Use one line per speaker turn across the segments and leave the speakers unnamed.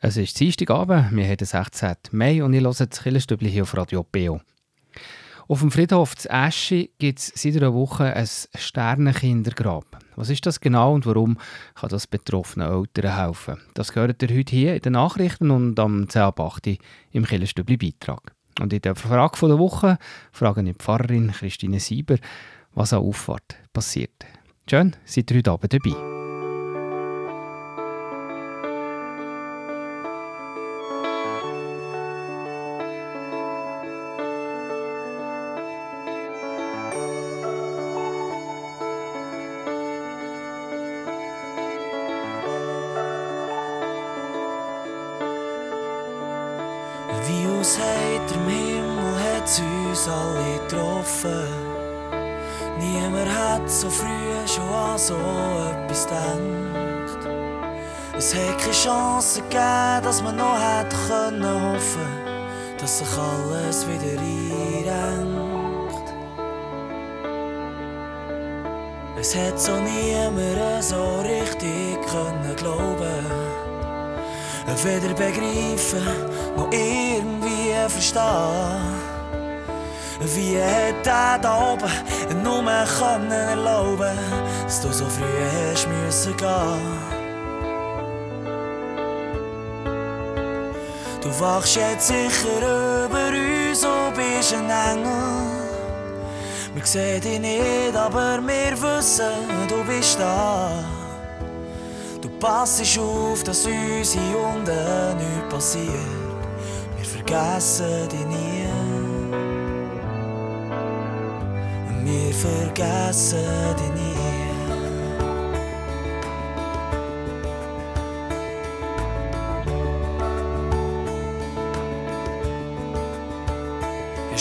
Es ist Dienstagabend, wir haben den 16. Mai und ich höre das Killerstübli hier auf Radio Beo. Auf dem Friedhof zu Eschi gibt es seit einer Woche ein Sternenkindergrab. Was ist das genau und warum kann das betroffenen Eltern helfen? Das gehört ihr heute hier in den Nachrichten und am 10.8. im Killerstübli Beitrag. Und in der Frage der Woche frage ich die Pfarrerin Christine Sieber, was an Auffahrt passiert. Schön, seid ihr heute Abend dabei.
Wieder einrenkt. Es hat so niemand so richtig können glauben, weder begreifen noch irgendwie verstehen. Wie hat er da oben nur können erlauben, dass du so früh hast müssen gehen? Du wachst jetzt sicher über uns und bist ein Engel. Wir sehen dich nicht, aber wir wissen, du bist da. Du passest auf, dass uns hier unten nichts passiert. Wir vergessen dich nie. Wir vergessen dich nie.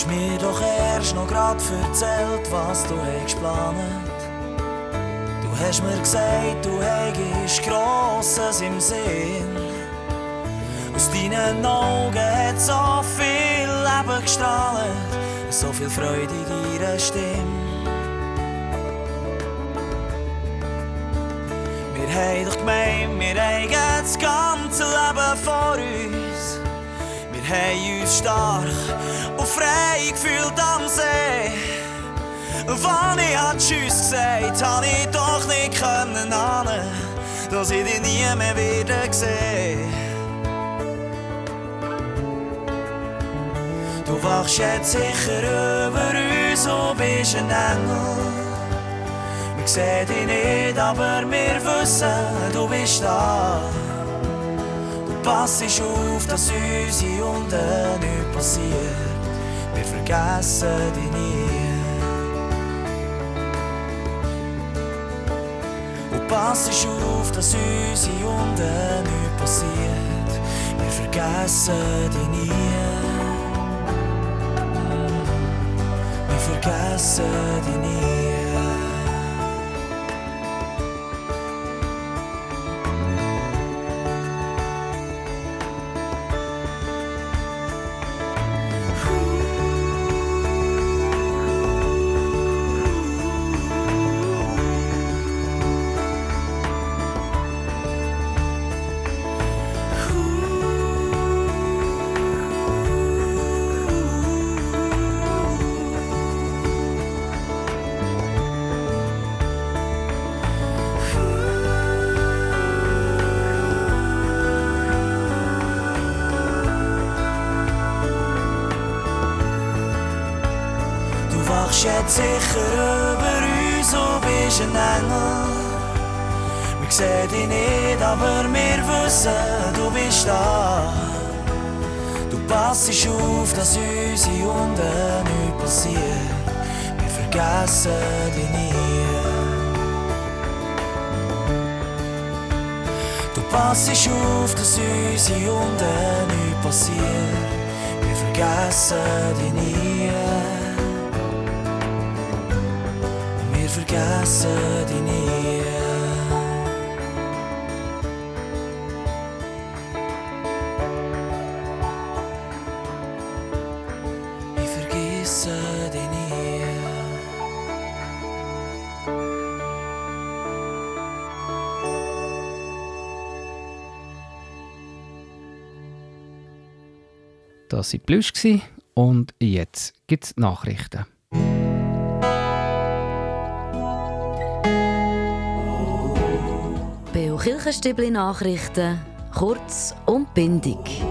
Mir doch erst noch grad erzählt, was du hast geplant. Du hast mir gesagt, du hättest Grosses im Sinn. Aus deinen Augen hat so viel Leben gestrahlt, so viel Freude in deiner Stimme. Wir haben doch gemeint, wir haben das ganze Leben vor uns. Wir haben uns stark frei gefühlt am See. Wann ich hat Tschüss gesagt, hab ich doch nicht können ahnen, dass ich dich nie mehr wieder sehe. Du wachst jetzt sicher über uns und bist ein Engel. Wir sehen dich nicht, aber wir wissen, du bist da. Du passst auf, dass uns hier unten nichts passiert vergessen dich nie. Und pass auf, dass uns hier unten nichts passiert. Wir vergessen dich nie. Wir vergessen dich nie. Da. Du passest auf, dass uns hier unten nichts passiert. Wir vergessen dich nie. Du passest auf, dass uns hier unten nichts passiert. Wir vergessen dich nie. vergessen dich nie.
Das war Plüsch und jetzt gibt es Nachrichten.
Beo Kirchenstübli Nachrichten, kurz und bindig.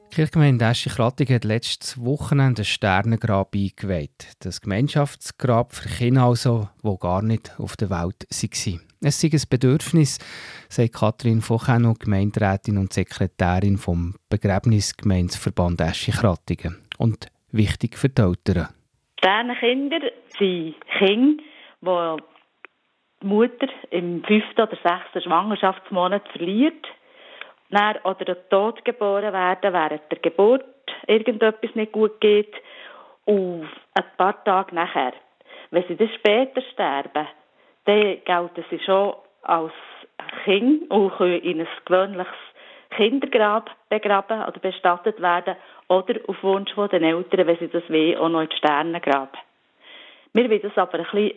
Die Kirchgemeinde Eschi-Krattig hat letztes Wochenende ein Sternengrab eingeweiht. Das Gemeinschaftsgrab für Kinder also, die gar nicht auf der Welt waren. Es sei ein Bedürfnis, sagt Kathrin Focheno, Gemeinderätin und Sekretärin vom Begräbnisgemeinsverband Eschi-Krattigen. Und wichtig für die Eltern.
Sternenkinder sind Kinder, die die Mutter im fünften oder sechsten Schwangerschaftsmonat verliert dann, oder tot geboren werden, während der Geburt irgendetwas nicht gut geht und ein paar Tage nachher. Wenn sie dann später sterben, dann gelten sie schon als Kind und können in ein gewöhnliches Kindergrab begraben oder bestattet werden oder auf Wunsch der Eltern, wenn sie das wollen, auch noch ins Sternengrab. Wir wollen das aber ein bisschen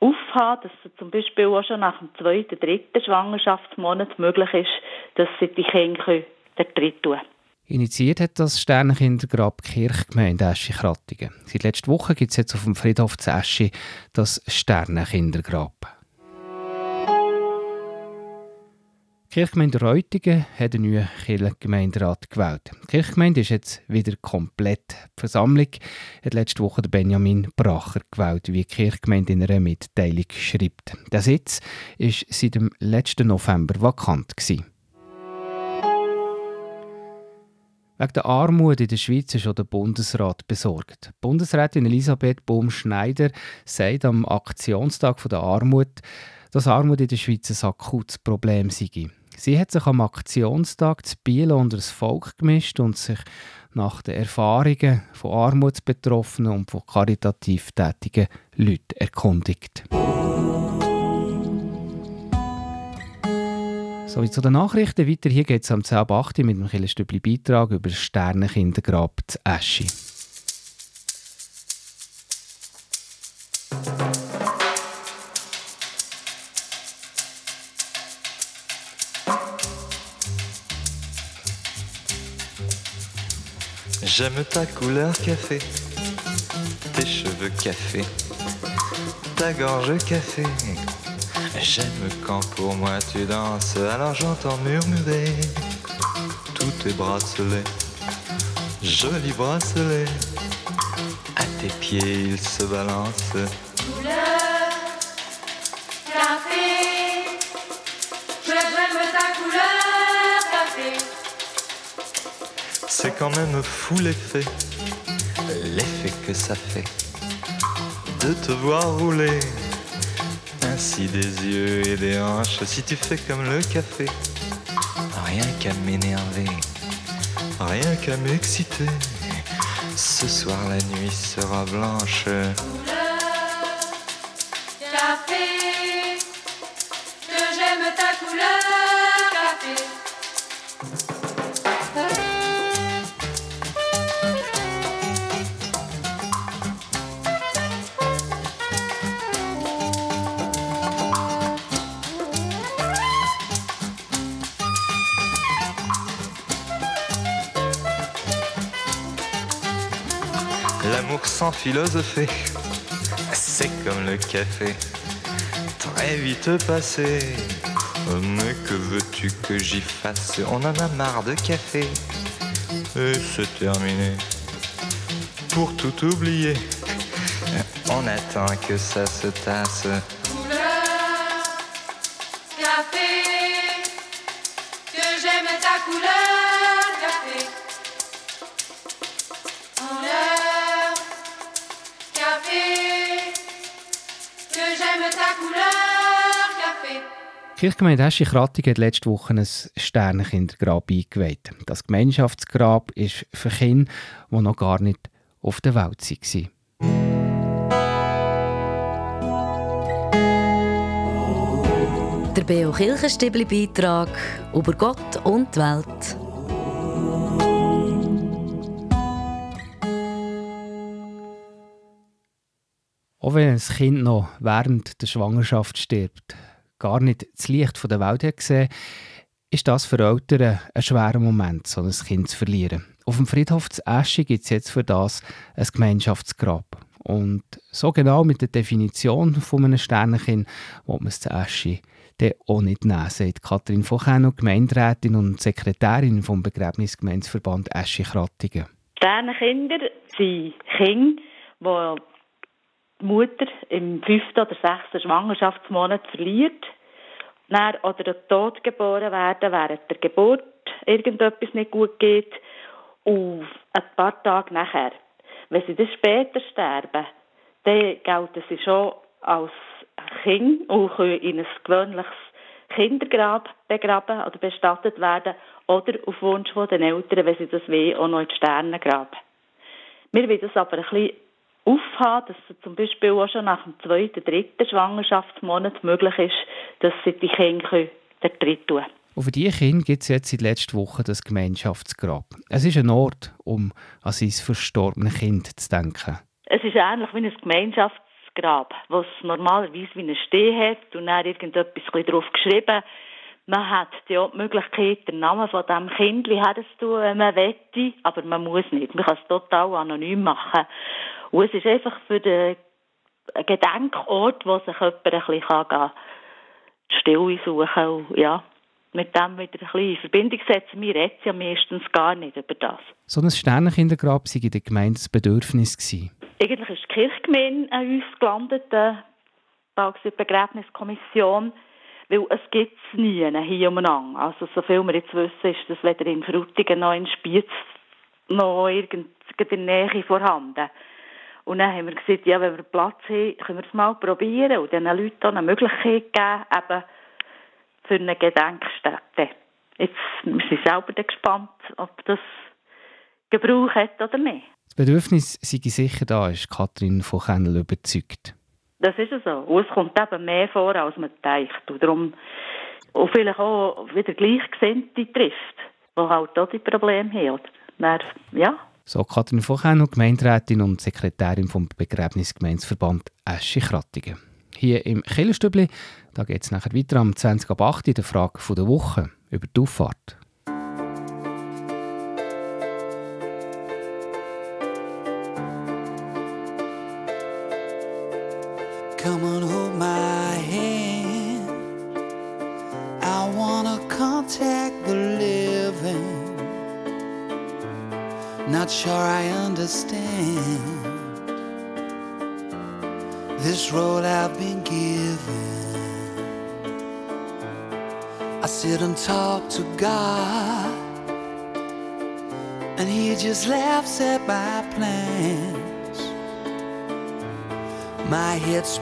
aufhaben, dass es zum Beispiel auch schon nach dem zweiten, dritten Schwangerschaftsmonat möglich ist, dass sie die Kinder dort drin tun
Initiiert hat das Sternenkindergrab Kirchgemeinde Eschi-Krattigen. Seit letzter Woche gibt es jetzt auf dem Friedhof zu Eschi das Sternenkindergrab. Die Kirchgemeinde Reutigen hat einen neuen Kirchengemeinderat gewählt. Die Kirchgemeinde ist jetzt wieder komplett. Die Versammlung hat letzte Woche Benjamin Bracher gewählt, wie die Kirchgemeinde in einer Mitteilung schreibt. Der Sitz war seit dem letzten November vakant. Gewesen. Wegen der Armut in der Schweiz ist auch der Bundesrat besorgt. Bundesrätin Elisabeth Bohm-Schneider sagt am Aktionstag der Armut, dass Armut in der Schweiz ein akutes Problem sei. Sie hat sich am Aktionstag zu Biel unter das Volk gemischt und sich nach den Erfahrungen von Armutsbetroffenen und von karitativ tätigen Leuten erkundigt. Sowie zu den Nachrichten. Weiter hier geht es am 10.8 mit dem Killenstübli Beitrag über das Sternenkindergrab zu Eschi.
J'aime ta couleur café, tes cheveux café, ta gorge café. J'aime quand pour moi tu danses, alors j'entends murmurer tous tes bracelets, jolis bracelets. À tes pieds ils se balancent.
Couleur café, j'aime ta couleur.
C'est quand même fou l'effet, l'effet que ça fait de te voir rouler ainsi des yeux et des hanches. Si tu fais comme le café, rien qu'à m'énerver, rien qu'à m'exciter. Ce soir la nuit sera blanche. L'amour sans philosopher, c'est comme le café, très vite passé. Mais que veux-tu que j'y fasse? On en a marre de café. Et c'est terminé. Pour tout oublier, on attend que ça se tasse.
Kirchgemeinde Eschi-Krattig hat letzte Woche ein Sternenkindergrab eingeweiht. Das Gemeinschaftsgrab ist für Kinder, die noch gar nicht auf der Welt waren.
Der Beo Kirchenstibli Beitrag über Gott und die Welt.
Auch wenn ein Kind noch während der Schwangerschaft stirbt, gar nicht das Licht von der Welt hat gesehen, ist das für Eltern ein schwerer Moment, so ein Kind zu verlieren. Auf dem Friedhof zu Eschi gibt es jetzt für das ein Gemeinschaftsgrab. Und so genau mit der Definition von einem Sternenkind will man es zu Eschi dann auch nicht nehmen, sagt Kathrin Vocheno, Gemeinderätin und Sekretärin vom Begräbnisgemeinsverband Eschi-Krattingen.
Sternenkinder sind Kinder, die Mutter im fünften oder sechsten Schwangerschaftsmonat verliert dann, oder tot geboren werden, während der Geburt irgendetwas nicht gut geht und ein paar Tage nachher. Wenn sie dann später sterben, dann gelten sie schon als Kind und können in ein gewöhnliches Kindergrab begraben oder bestattet werden oder auf Wunsch der Eltern, wenn sie das wollen, auch noch ins Sternengrab. Wir wollen das aber ein bisschen aufhaben, dass es zum Beispiel auch schon nach dem zweiten, dritten Schwangerschaftsmonat möglich ist, dass sie die Kinder dort drin tun
und für diese Kinder gibt es jetzt in den letzten Wochen das Gemeinschaftsgrab. Es ist ein Ort, um an sein verstorbenes Kind zu denken.
Es ist ähnlich wie ein Gemeinschaftsgrab, was normalerweise wie ein Steh hat und dann irgendetwas drauf geschrieben. Man hat ja die Möglichkeit, den Namen von diesem Kind herzutun, wenn man wette, aber man muss nicht. Man kann es total anonym machen. Und es ist einfach für den Gedenkort, wo sich jemand ein bisschen kann, Stille suchen kann. Ja, mit dem wieder ein bisschen in Verbindung setzen. Wir reden ja meistens gar nicht über das.
So ein Sternenkindergrab war in der Gemeinde ein Bedürfnis. Gewesen.
Eigentlich ist die Kirchgemeinde an uns gelandet, die Begräbniskommission, weil es gibt es nie hier umeinander. Also so viel wir jetzt wissen, ist das weder in Frutigen noch in Spiez noch irgend in der Nähe vorhanden. Und dann haben wir gesagt, ja, wenn wir Platz haben, können wir es mal probieren und diesen Leuten eine Möglichkeit geben, eben für eine Gedenkstätte. Jetzt sind wir selber gespannt, ob das Gebrauch hat oder nicht.
Das Bedürfnis sei sicher da, ist Kathrin von Kennel überzeugt.
Das ist so. Und es kommt eben mehr vor, als man denkt. Und darum und vielleicht auch wieder Gleichgesinnte trifft, die halt auch die Probleme haben. Dann, ja.
So Kathrin Kennel, Gemeinderätin und Sekretärin vom Begräbnisgemeinsverband Eschi-Krattingen. Hier im Killerstübli, da geht es nachher weiter am 20 ab 8 in der Frage der Woche über die Auffahrt.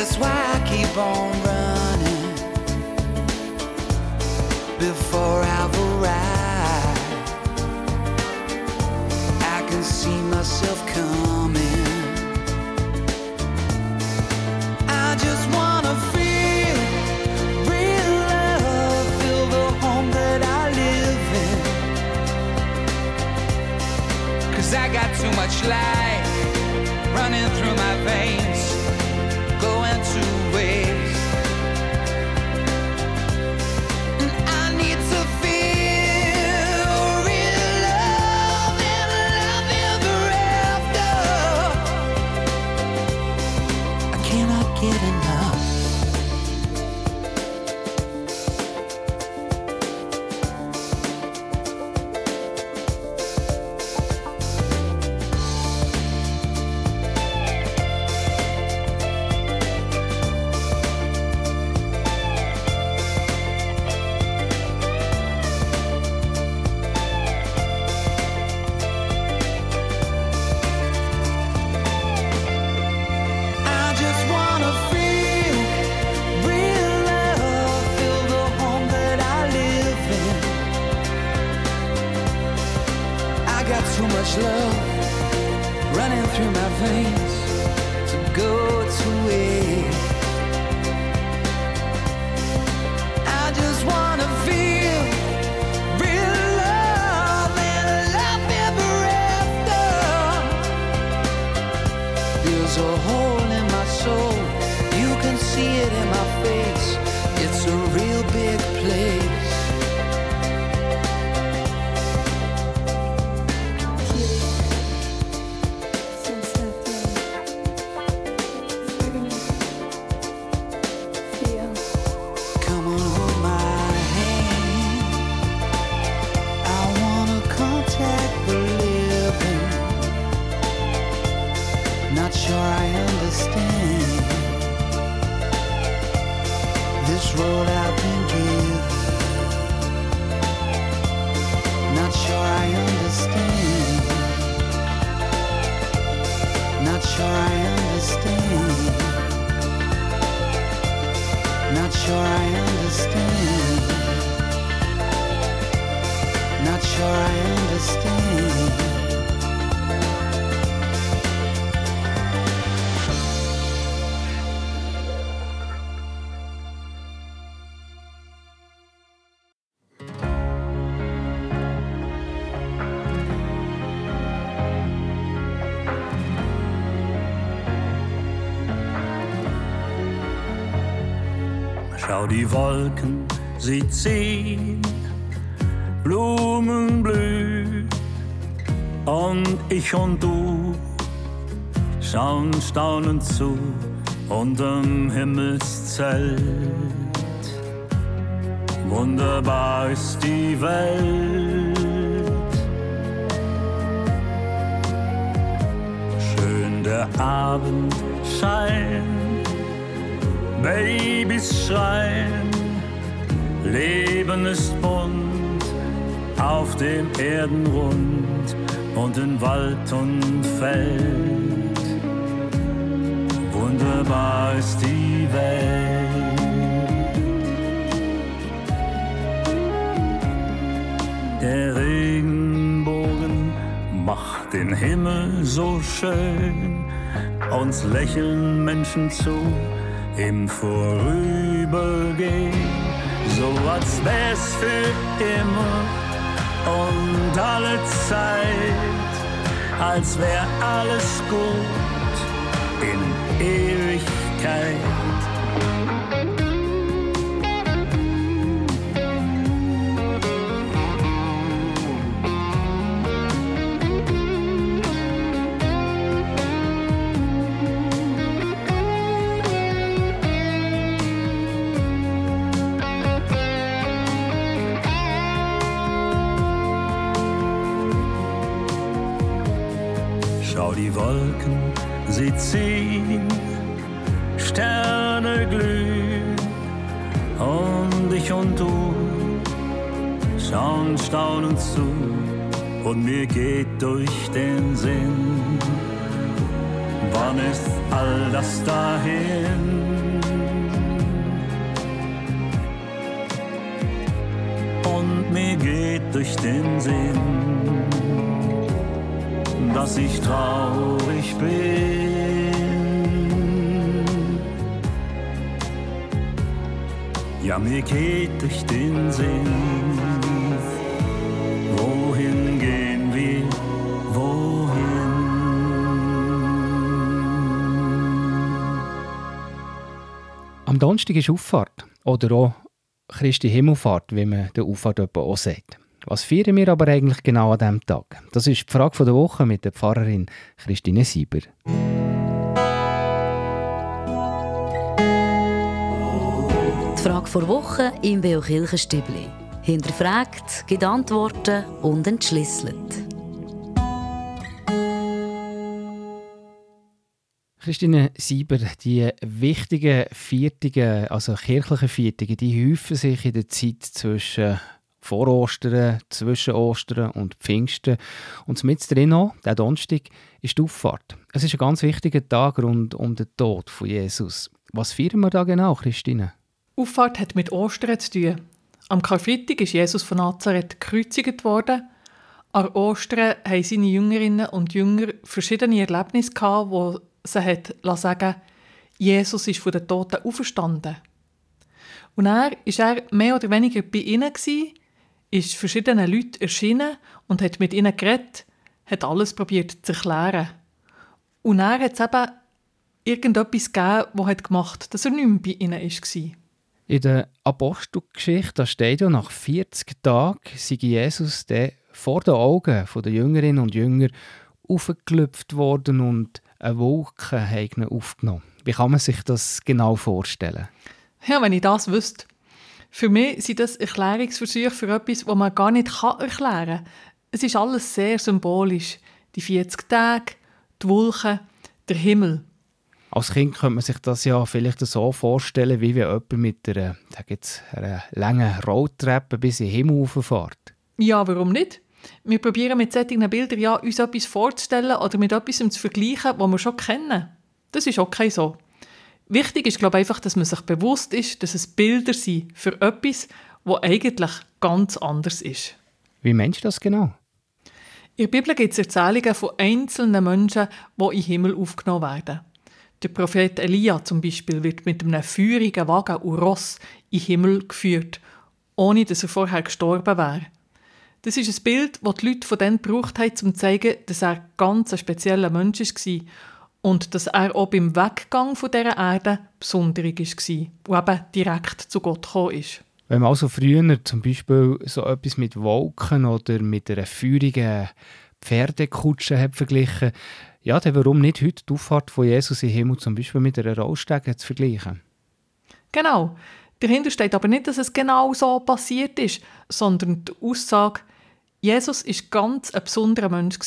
That's why I keep on running before I've arrived. I can see myself coming. I just wanna feel. Real love, feel the home that I live in. Cause I got too much life see it in my
die Wolken, sie ziehen, Blumen blühen und ich und du schauen staunend zu unterm Himmelszelt. Wunderbar ist die Welt. Schön der Abendschein. Babys schreien, Leben ist bunt auf dem Erdenrund und in Wald und Feld. Wunderbar ist die Welt. Der Regenbogen macht den Himmel so schön, uns lächeln Menschen zu im Vorübergehen, so als wär's für immer und alle Zeit, als wär alles gut in Ewigkeit. Mir geht durch den Sinn, wann ist all das dahin? Und mir geht durch den Sinn, dass ich traurig bin. Ja, mir geht durch den Sinn.
Donnerstag ist Auffahrt oder auch Christi Himmelfahrt, wie man der Auffahrt auch sagt. Was feiern wir aber eigentlich genau an diesem Tag? Das ist die Frage der Woche mit der Pfarrerin Christine Sieber.
Die Frage vor Woche im Beo Kirchenstübli. Hinterfragt, gibt Antworten und entschlüsselt.
Christine Sieber, die wichtigen Viertigen, also kirchlichen Viertigen, die häufen sich in der Zeit zwischen vor Ostern, zwischen Ostern und Pfingsten. Und mit drin auch, der Donnerstag, ist die Auffahrt. Es ist ein ganz wichtiger Tag rund um den Tod von Jesus. Was feiern wir da genau, Christine?
Auffahrt hat mit Ostern zu tun. Am Karfreitag ist Jesus von Nazareth gekreuzigt worden. An Ostern hatten seine Jüngerinnen und Jünger verschiedene Erlebnisse, gehabt, wo sie hat sagen Jesus ist von den Toten auferstanden. Und er er mehr oder weniger bei ihnen, gewesen, ist verschiedenen Leuten erschienen und hat mit ihnen geredet, hat alles probiert zu erklären. Und er hat es eben irgendetwas gegeben, das hat gemacht dass er nicht mehr bei ihnen war.
In der Apostelgeschichte steht ja, nach 40 Tagen sei Jesus vor den Augen der Jüngerinnen und Jünger aufgeklüpft worden und eine Wolke hat ihn aufgenommen. Wie kann man sich das genau vorstellen?
Ja, wenn ich das wüsste. Für mich sind das Erklärungsversuche für etwas, das man gar nicht erklären kann. Es ist alles sehr symbolisch. Die 40 Tage, die Wolken, der Himmel.
Als Kind könnte man sich das ja vielleicht so vorstellen, wie wenn jemand mit einer, jetzt, einer langen Rolltreppe bis in den Himmel fährt.
Ja, warum nicht? Wir probieren mit solchen Bildern ja, uns etwas vorzustellen oder mit etwas zu vergleichen, was wir schon kennen. Das ist okay so. Wichtig ist, glaube ich, einfach, dass man sich bewusst ist, dass es Bilder sind für etwas, was eigentlich ganz anders ist.
Wie meinst du das genau?
In der Bibel gibt es Erzählungen von einzelnen Menschen, die in den Himmel aufgenommen werden. Der Prophet Elia zum Beispiel wird mit einem feurigen Wagen und Ross in den Himmel geführt, ohne dass er vorher gestorben wäre. Das ist ein Bild, das die Leute von denen gebraucht haben, um zu zeigen, dass er ganz ein spezieller Mensch war und dass er auch beim Weggang von dieser Erde besonderig war und eben direkt zu Gott gekommen ist.
Wenn man also früher zum Beispiel so etwas mit Wolken oder mit einer feurigen Pferdekutsche hat verglichen ja, dann warum nicht heute die Auffahrt von Jesus den Himmel zum Beispiel mit einer Rollstege zu vergleichen?
Genau. Dahinter steht aber nicht, dass es genau so passiert ist, sondern die Aussage, Jesus war ganz ein besonderer Mensch.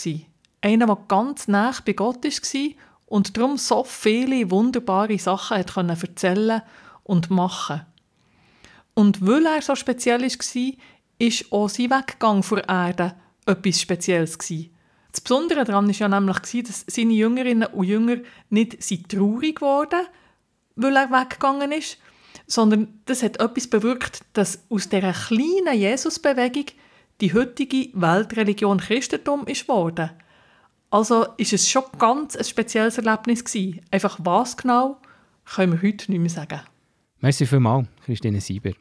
Einer, der ganz nah bei Gott war und darum so viele wunderbare Sachen hat können erzählen und machen. Und weil er so speziell war, war auch sein Weggang von der Erde etwas Spezielles. Das Besondere daran war ja nämlich, dass seine Jüngerinnen und Jünger nicht traurig wurden, weil er weggegangen ist, sondern das hat etwas bewirkt, dass aus dieser kleinen Jesusbewegung die heutige Weltreligion Christentum ist geworden. Also ist es schon ganz ein spezielles Erlebnis gewesen. Einfach was genau, können wir heute nicht mehr sagen.
Merci vielmals, Christine Sieber.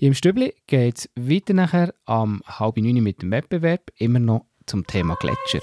Im Stübli geht es weiter nachher am halb neun mit dem Wettbewerb, immer noch zum Thema Gletscher.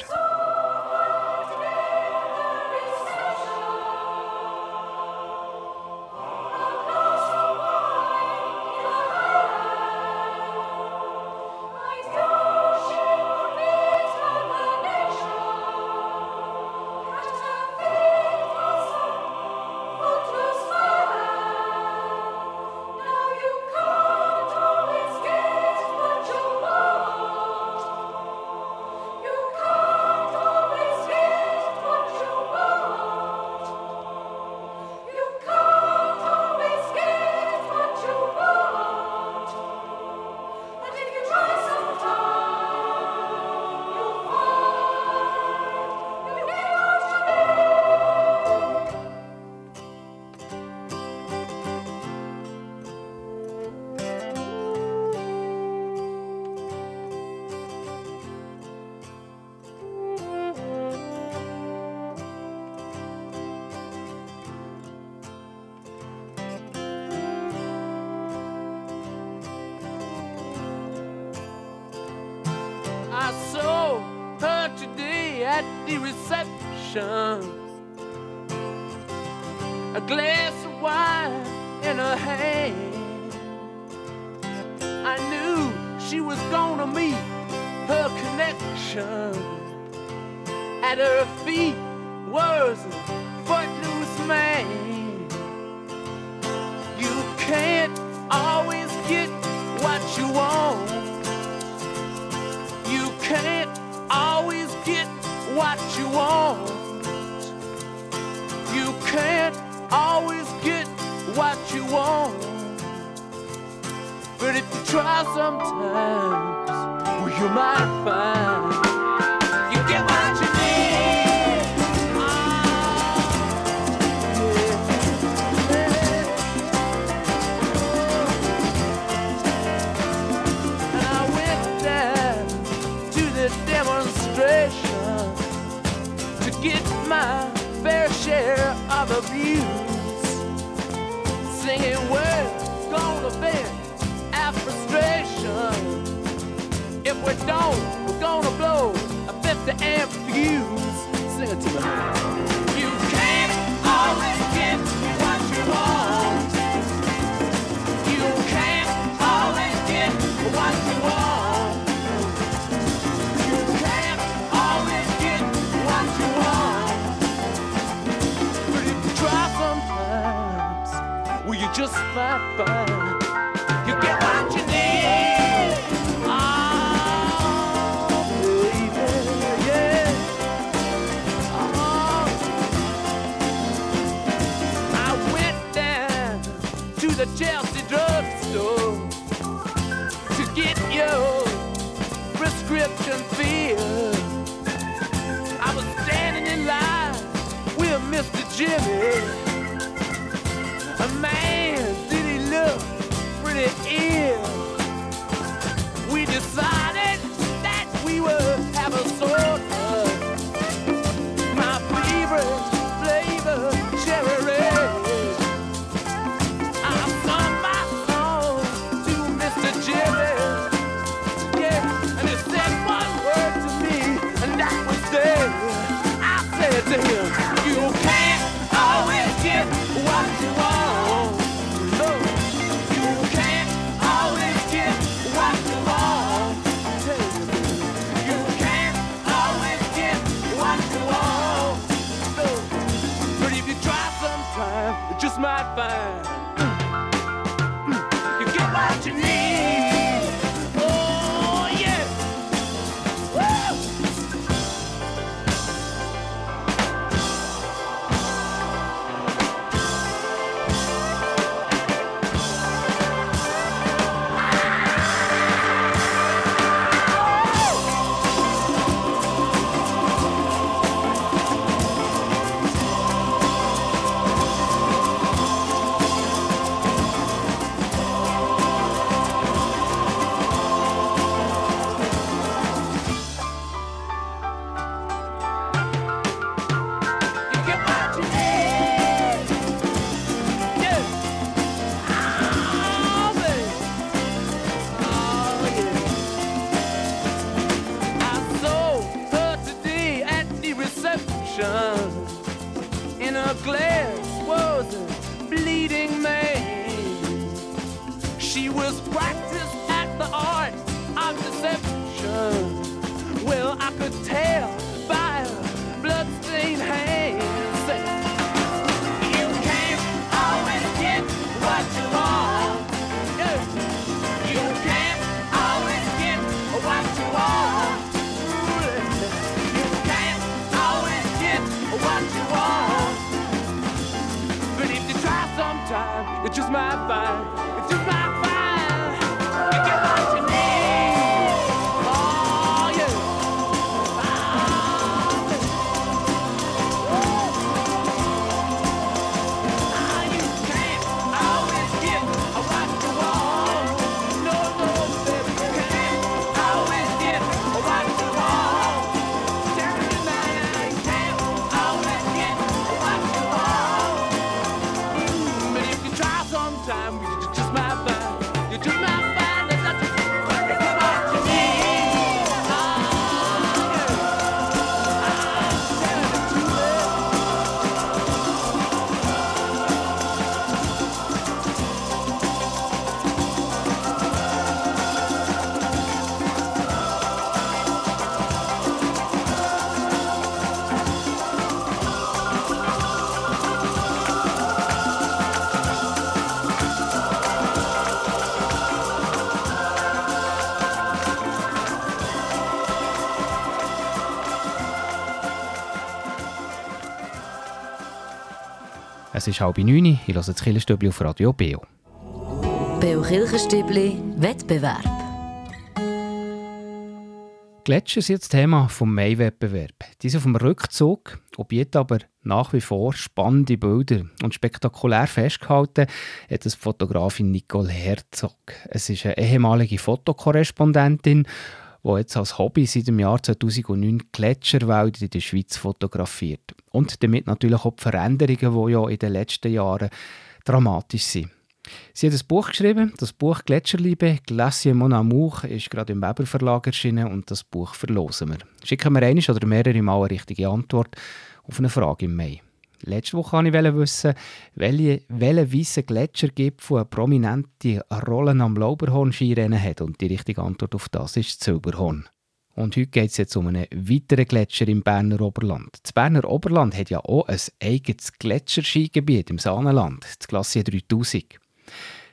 she was gonna meet her connection. At her feet was a footloose man. You can't always get what you want. You can't always get what you want. You can't always get what you want try sometimes, well, you might find you get what you need. And I went down to the demonstration to get my fair share of abuse. we're done. We're gonna blow a 50 amp fuse. Sing it to me. You can't always get what you want. You can't always get what you want. You can't always get what you want. But if you try sometimes, will you just fight, fight? was a bleeding man. She was practiced at the art of deception. Well, I could tell
Es ist halb neun, ich höre das Kirchenstübli auf Radio Beo.
Beo Kirchenstübli, Wettbewerb.
Gletscher sind das Thema des Mai-Wettbewerbs. Die sind auf dem Rückzug, objet aber nach wie vor spannende Bilder und spektakulär festgehalten hat das Fotografin Nicole Herzog. Es ist eine ehemalige Fotokorrespondentin, der jetzt als Hobby seit dem Jahr 2009 Gletscherwälder in der Schweiz fotografiert. Und damit natürlich auch die Veränderungen, die ja in den letzten Jahren dramatisch sind. Sie hat ein Buch geschrieben, das Buch Gletscherliebe, Glacier Mon Amour, ist gerade im Weber Verlag erschienen und das Buch verlosen wir. Schicken wir eine oder mehrere Mal eine richtige Antwort auf eine Frage im Mai. Letzte Woche wollte ich wissen, welche, welche weißen Gletschergipfel eine prominente Rolle am Lauberhorn-Skirennen hat. Und die richtige Antwort auf das ist Silberhorn. Und heute geht es jetzt um einen weiteren Gletscher im Berner Oberland. Das Berner Oberland hat ja auch ein eigenes Gletscherskigebiet im Saanenland, das Glacier 3000.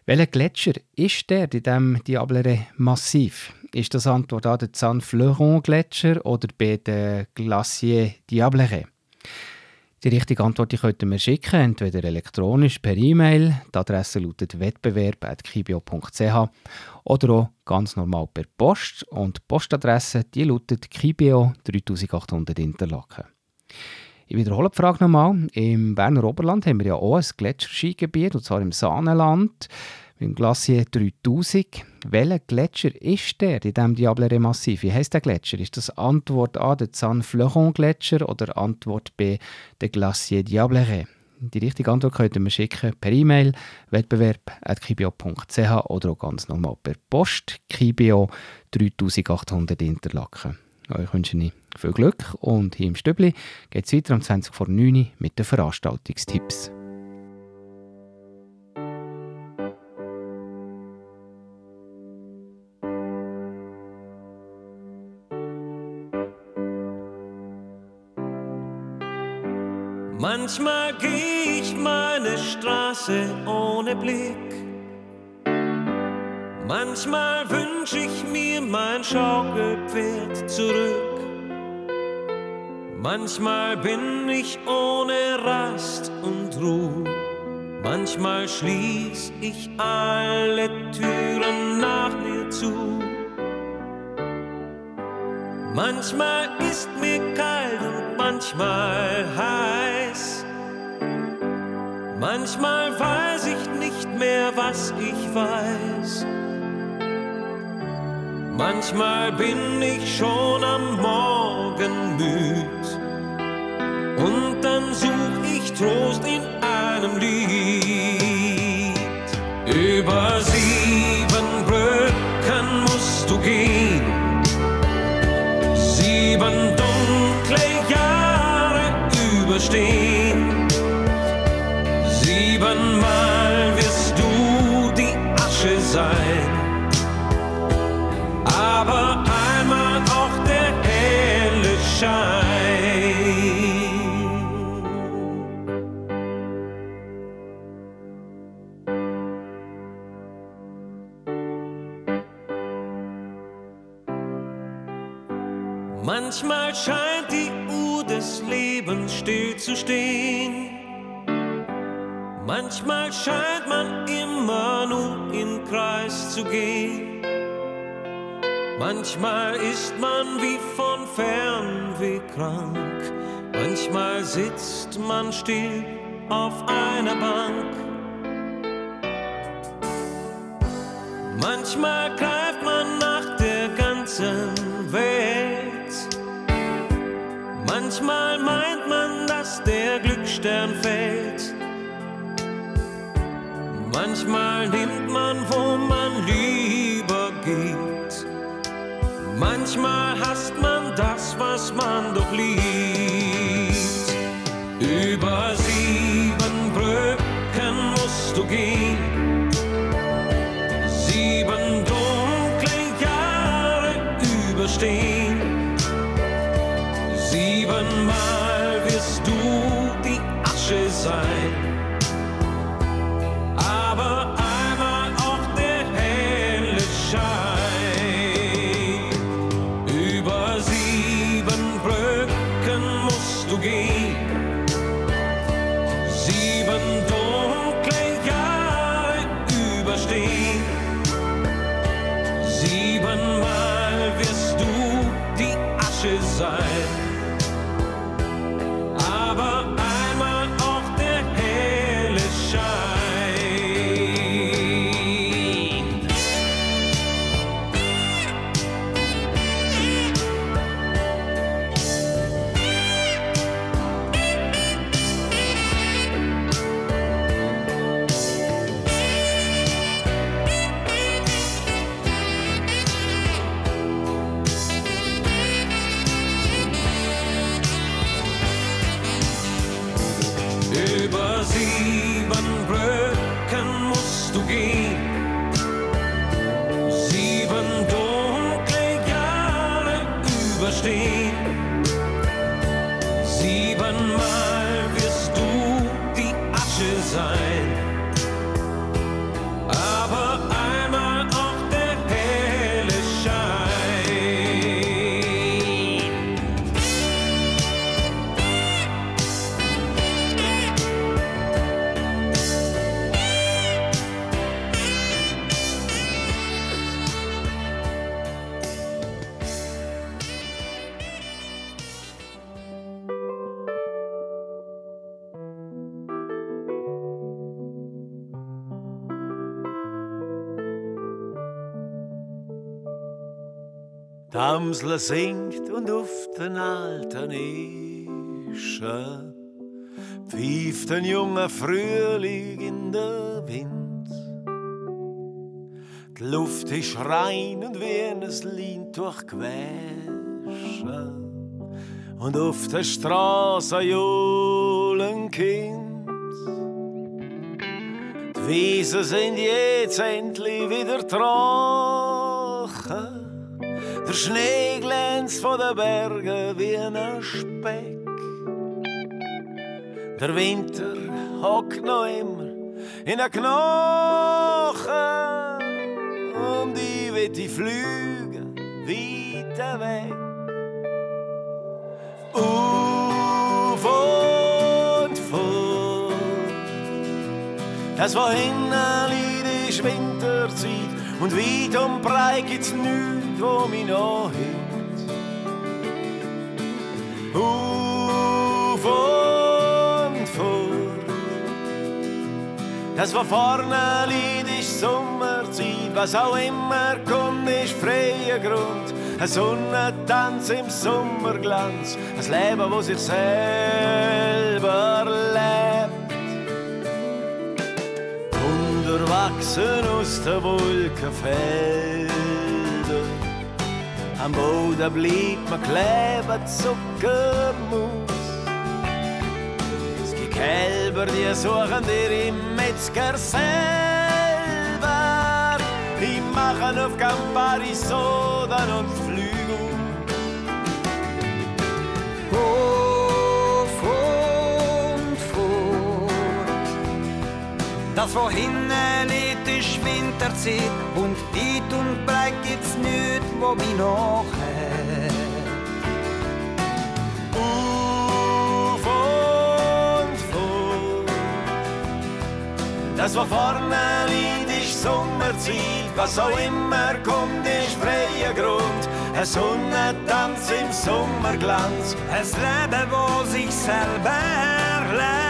Welcher Gletscher ist der in diesem Diablere-Massiv? Ist das Antwort A der Zan-Fleuron-Gletscher oder B der Glacier Diablere? Die richtige Antwort könnt ihr mir schicken, entweder elektronisch per E-Mail, die Adresse lautet wettbewerb.kibio.ch oder auch ganz normal per Post und die Postadresse die lautet Kibio 3800 Interlaken. Ich wiederhole die Frage nochmal. Im Berner Oberland haben wir ja auch ein Gletscherskigebiet, und zwar im Saanenland im Glacier 3000. Welcher Gletscher ist der in diesem Diablere-Massiv? Wie heisst der Gletscher? Ist das Antwort A der Zan-Fleuron-Gletscher oder Antwort B der Glacier Diablere? Die richtige Antwort könnt ihr mir schicken per E-Mail wettbewerb.kibio.ch oder auch ganz normal per Post Kibio 3800 Interlaken. Euch wünsche ich viel Glück und hier im Stübli geht es weiter um 20 vor 9 Uhr mit den Veranstaltungstipps.
Manchmal geh ich meine Straße ohne Blick. Manchmal wünsch ich mir mein Schaukelpferd zurück. Manchmal bin ich ohne Rast und Ruhe. Manchmal schließ ich alle Türen nach mir zu. Manchmal ist mir kalt und manchmal heiß. Manchmal weiß ich nicht mehr, was ich weiß. Manchmal bin ich schon am Morgen müd und dann such ich Trost in einem Lied. Über sieben Brücken musst du gehen, sieben dunkle Jahre überstehen. Sein aber einmal auch der helle Schein. Manchmal scheint die Uhr des Lebens still zu stehen. Manchmal scheint man immer nur im Kreis zu gehen. Manchmal ist man wie von Fernweh krank, manchmal sitzt man still auf einer Bank. Manchmal greift man nach der ganzen Welt, manchmal meint man, dass der Glücksstern fällt. Manchmal nimmt man, wo man lieber geht. Manchmal hasst man das, was man doch liebt. Über sieben Brücken musst du gehen. Sieben dunkle Jahre überstehen. Siebenmal wirst du die Asche sein. Sein. Die
Amsel singt und auf den alten Ischen pfeift ein junger Frühling in der Wind. Die Luft ist rein und wie ein Lein durchgewaschen und auf der Straße johlen Kind. Die Wiesen sind jetzt endlich wieder trocken. Der Schnee glänzt von den Bergen wie ein Speck. Der Winter hockt noch immer in den Knochen. Und ich will die Flüge weiter weg. Auf und fort. Das war hinten ist Winterzeit und weit und breit gibt's nichts, wo mich noch hängt. Auf und fort. Das war vorne Lied ist Sommerzeit, was auch immer kommt, ist freier Grund. Ein Sonnentanz im Sommerglanz, ein Leben, wo sich selber Unterwachsen aus den Wolkenfeldern. Am Boden bleibt man kleben, Zuckermus. Es gibt Kälber, die suchen dir im Metzger selber. Die machen auf Campari Sodan und Flügel.
Auf Das wo hinten liegt, ist Winterzeit und weit und breit gibt's nichts, wo mich noch hält.
Auf und fort. Das, was vorne liegt, ist Sommerzeit. Was auch immer kommt, ist freier Grund. Ein Sonnentanz im Sommerglanz.
Ein Leben, wo sich selber lebt.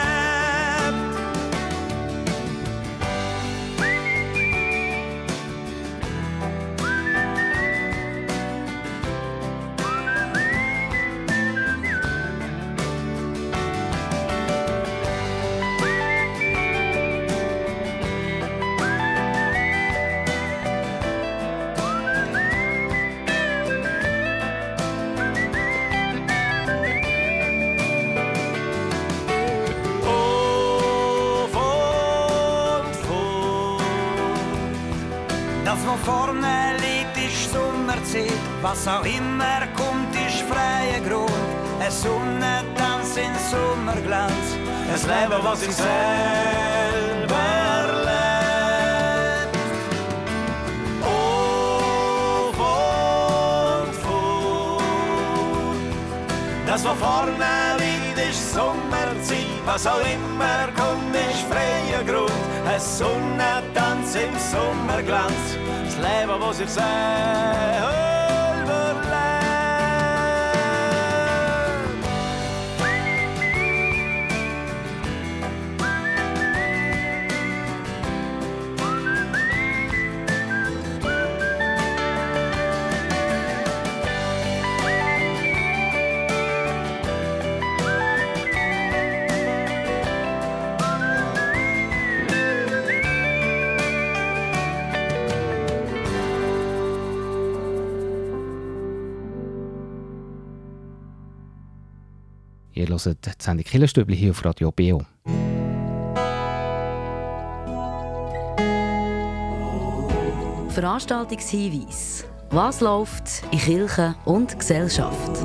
Was
sich selber lebt. Auf und fort. Das, was vorne liegt, ist Sommerzeit. Was auch immer kommt, ist freier Grund. Ein Sonnentanz im Sommerglanz. Das Leben, was sich selber
Ihr hört die Sendung Killerstübli hier auf Radio BO.
Veranstaltungshinweis. Was läuft in Kirche und Gesellschaft?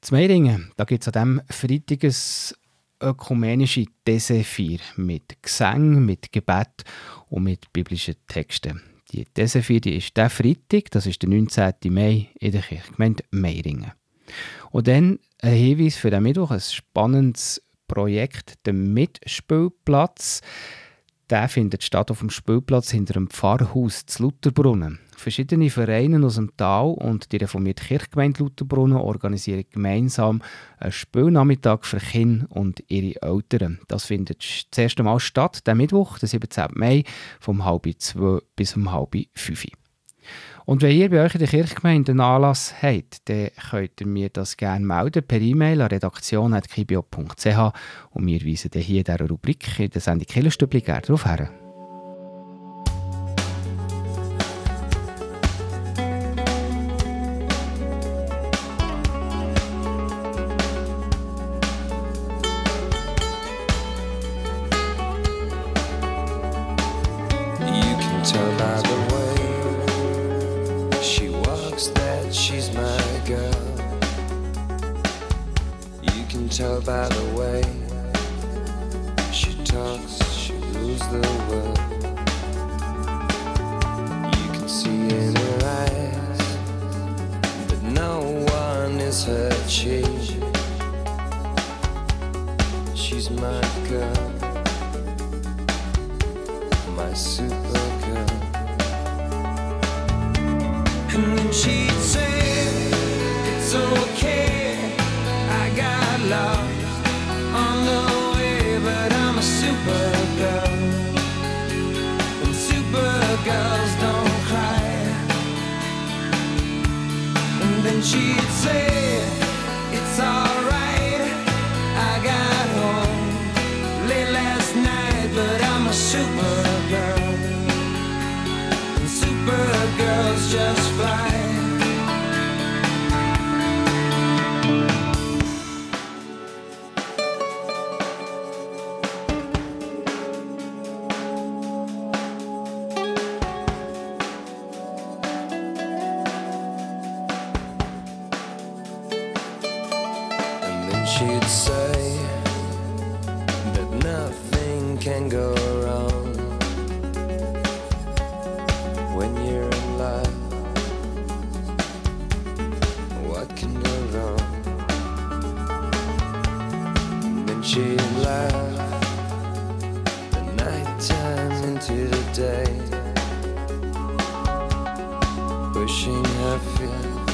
Zu Meiringen, da gibt es an diesem Freitag ein ökumenisches Desefir mit Gesang, mit Gebet und mit biblischen Texten. Die die ist der Freitag, das ist der 19. Mai in der Kirchgemeinde Meiringen. Und dann ein Hinweis für den Mittwoch, ein spannendes Projekt, der Mitspielplatz. Der findet statt auf dem Spielplatz hinter dem Pfarrhaus zu Lutherbrunnen. Verschiedene Vereine aus dem Tal und die reformierte Kirchgemeinde Lutherbrunnen organisieren gemeinsam einen Spielnachmittag für Kinder und ihre Eltern. Das findet das erste Mal statt, der Mittwoch, der 17. Mai, vom halb zwei bis um halb fünf. Und wenn ihr bei euch in der Kirchgemeinde einen Anlass habt, dann könnt ihr mir das gerne melden per E-Mail an redaktion.kibio.ch und wir weisen dann hier in dieser Rubrik in der Sendung Killerstübli gerne darauf hin.
That she's my girl. You can tell by the way she talks, she rules the world. You can see in her eyes that no one is her chief. She's my girl my supergirl. Pushing her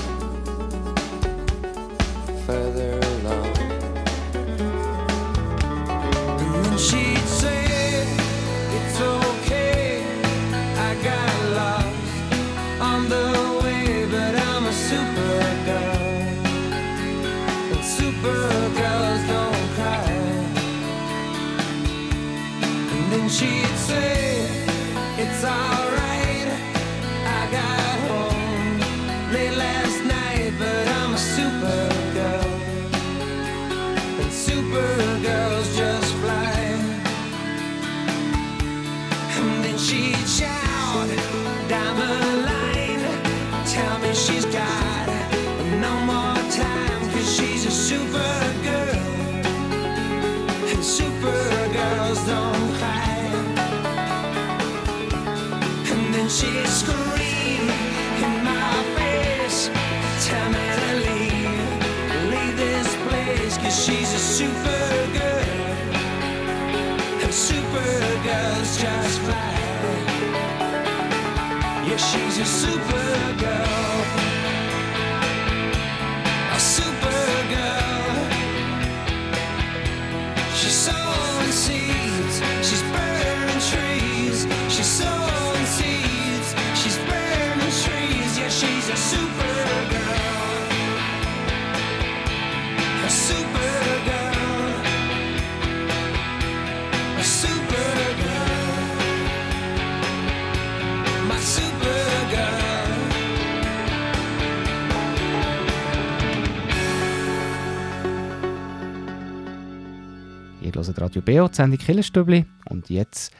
hört Radio BO, die Sendung Killerstübli. Und jetzt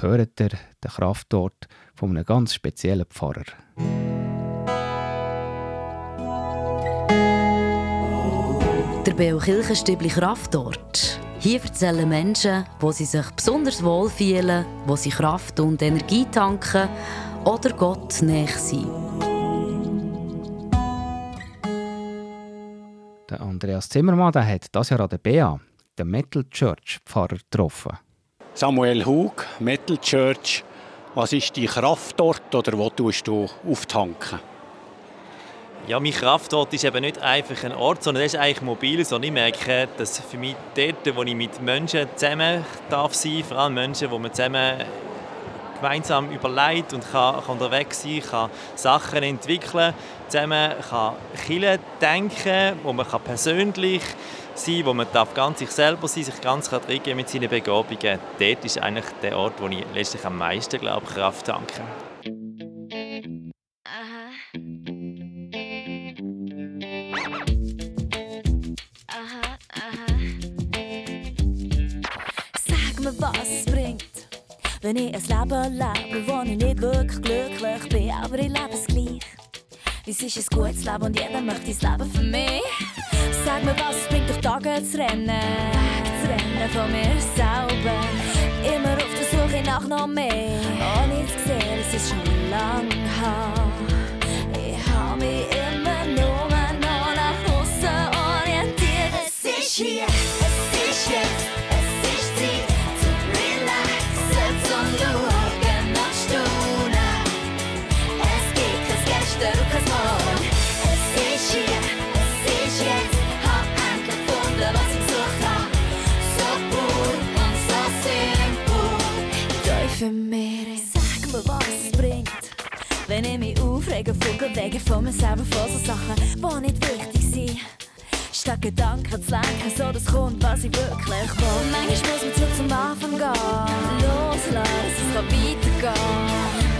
hört ihr den Kraftort von einem ganz speziellen Pfarrer.
Der Beo Kirchenstübli Kraftort. Hier erzählen Menschen, wo sie sich besonders wohl fühlen, wo sie Kraft und Energie tanken oder Gott näher sind.
Der Andreas Zimmermann der hat das Jahr an der BA, der Metal Church Pfarrer, getroffen.
Samuel Hug, Metal Church. Was ist die Kraft dort oder wo tust du auftanken?
Ja, mein Kraftort ist eben nicht einfach ein Ort, sondern er ist eigentlich mobil, sondern ich merke, dass für mich dort, wo ich mit Menschen zusammen darf sein, vor allem Menschen, wo man zusammen gemeinsam überlegt und kann, kann unterwegs sein, kann Sachen entwickeln, zusammen kann Chile denken, wo man kann persönlich sein, wo man darf ganz sich selber sein, sich ganz reingeben mit seinen Begabungen. Dort ist eigentlich der Ort, wo ich letztlich am meisten glaube, Kraft tanke.
Wenn ich ein Leben lebe, wo ich nicht wirklich glücklich bin, aber ich lebe es gleich. Es ist ein gutes Leben und jeder möchte das Leben für mich. Sag mir, was bringt, durch Tage zu rennen, zu rennen von mir selber. Immer auf der Suche nach noch mehr, ohne zu sehen, es ist schon lang her. Ich habe mich immer wegen von mir selber von so Sachen, die nicht wichtig sind. Statt Gedanken zu lenken, so das kommt, was ich wirklich will. Manchmal muss man zurück zum Anfang gehen. Loslassen, es kann weitergehen.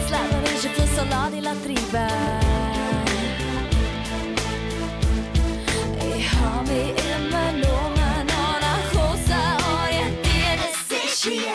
Das Leben ist ein Fluss, so lass dich treiben. Ich hab mich immer nur noch nach außen orientiert. Es ist hier,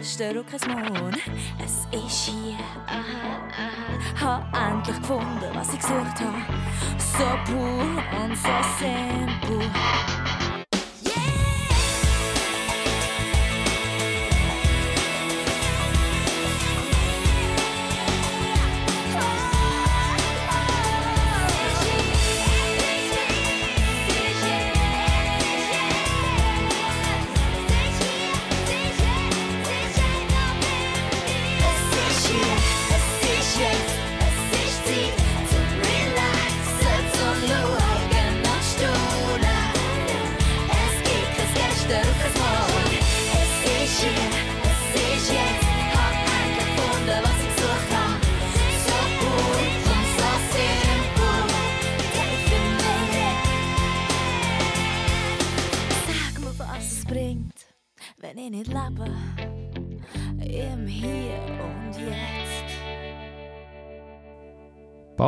Gestern und kein. Es ist hier. Aha, aha. Hab endlich gefunden, was ich gesucht hab. So pur und so simpel.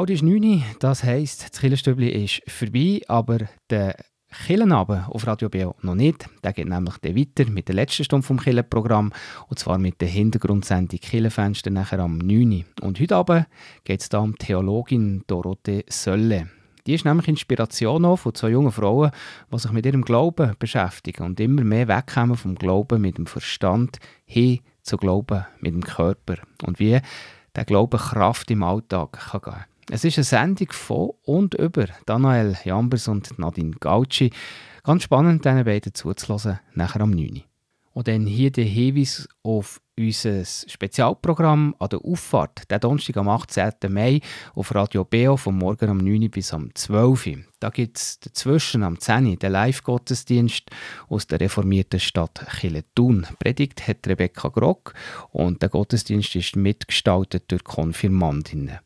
Bald ist 9 Uhr, das heisst, das Killerstübli ist vorbei, aber der Killenabend auf Radio BO noch nicht. Der geht nämlich dann weiter mit der letzten Stunde vom Killenprogramm und zwar mit der Hintergrundsendung Killenfenster nachher am 9 Uhr. Und heute Abend geht es da um Theologin Dorothee Sölle. Die ist nämlich Inspiration auch von zwei jungen Frauen, die sich mit ihrem Glauben beschäftigen und immer mehr wegkommen vom Glauben mit dem Verstand hin zu Glauben mit dem Körper. Und wie der Glaube Kraft im Alltag kann geben
Es ist eine Sendung von und über Daniel Jambers und Nadine Gauci. Ganz spannend, diesen beiden zuzulassen, nachher am 9. Und dann hier der Hinweis auf unser Spezialprogramm an der Auffahrt, der Donnerstag am 18. Mai auf Radio BO vom Morgen um 9 bis um 12 Uhr. Da gibt es dazwischen am 10 Uhr den Live-Gottesdienst aus der reformierten Stadt Chilletun. Predigt hat Rebecca Grock und der Gottesdienst ist mitgestaltet durch Konfirmandinnen.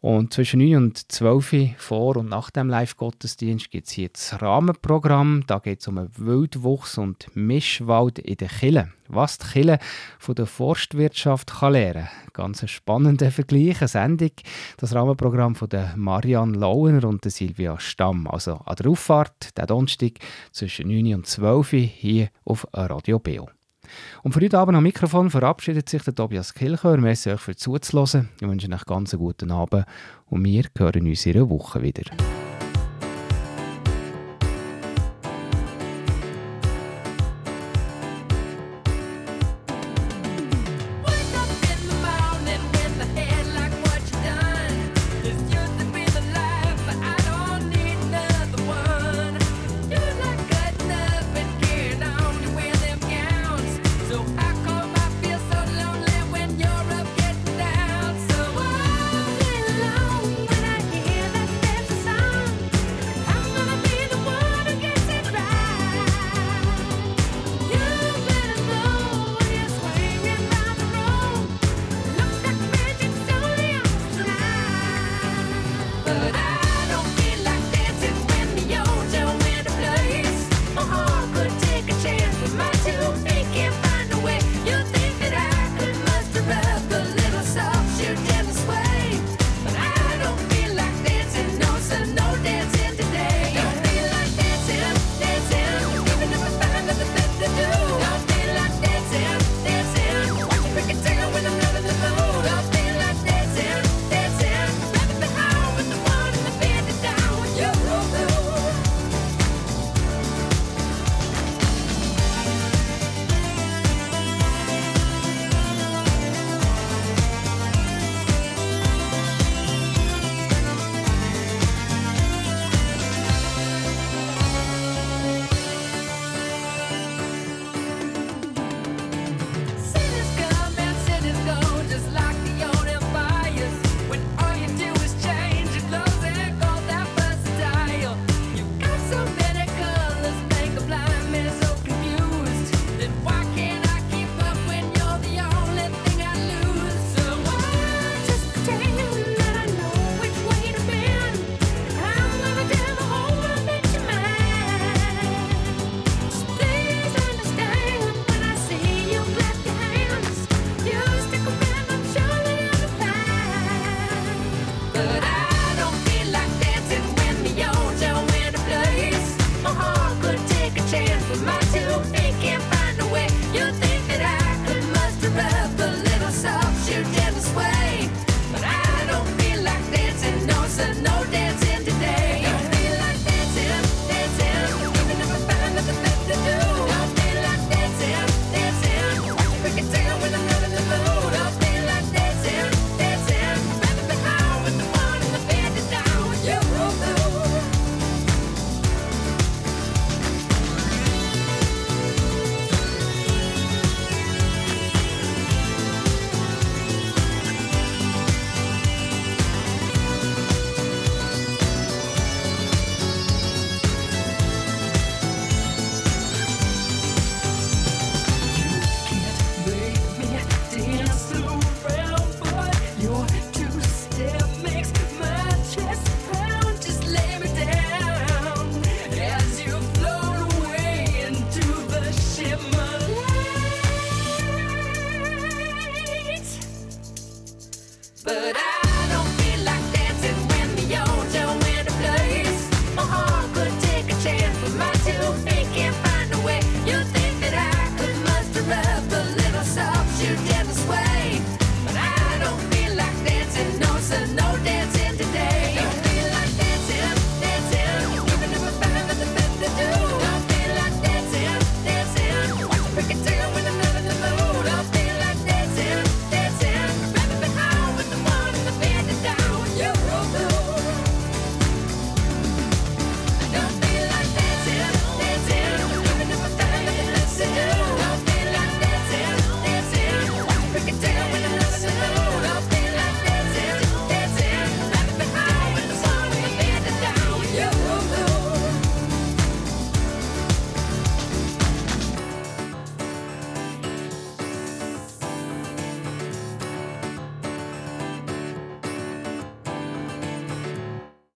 Und zwischen 9 und 12 Uhr vor und nach dem Live-Gottesdienst gibt es hier das Rahmenprogramm. Da geht es um einen Wildwuchs und Mischwald in den Kille. Was die Kille von der Forstwirtschaft kann lernen kann. Ganz ein spannender Vergleich, eine Sendung. Das Rahmenprogramm von der Marianne Launer und der Silvia Stamm. Also an der Auffahrt, der Donnerstag zwischen 9 und 12 Uhr hier auf Radio Beo. Und für heute Abend am Mikrofon verabschiedet sich der Tobias Kilchör. Merci euch für zuzuhören. Ich wünsche euch ganz einen guten Abend und wir hören uns in einer Woche wieder.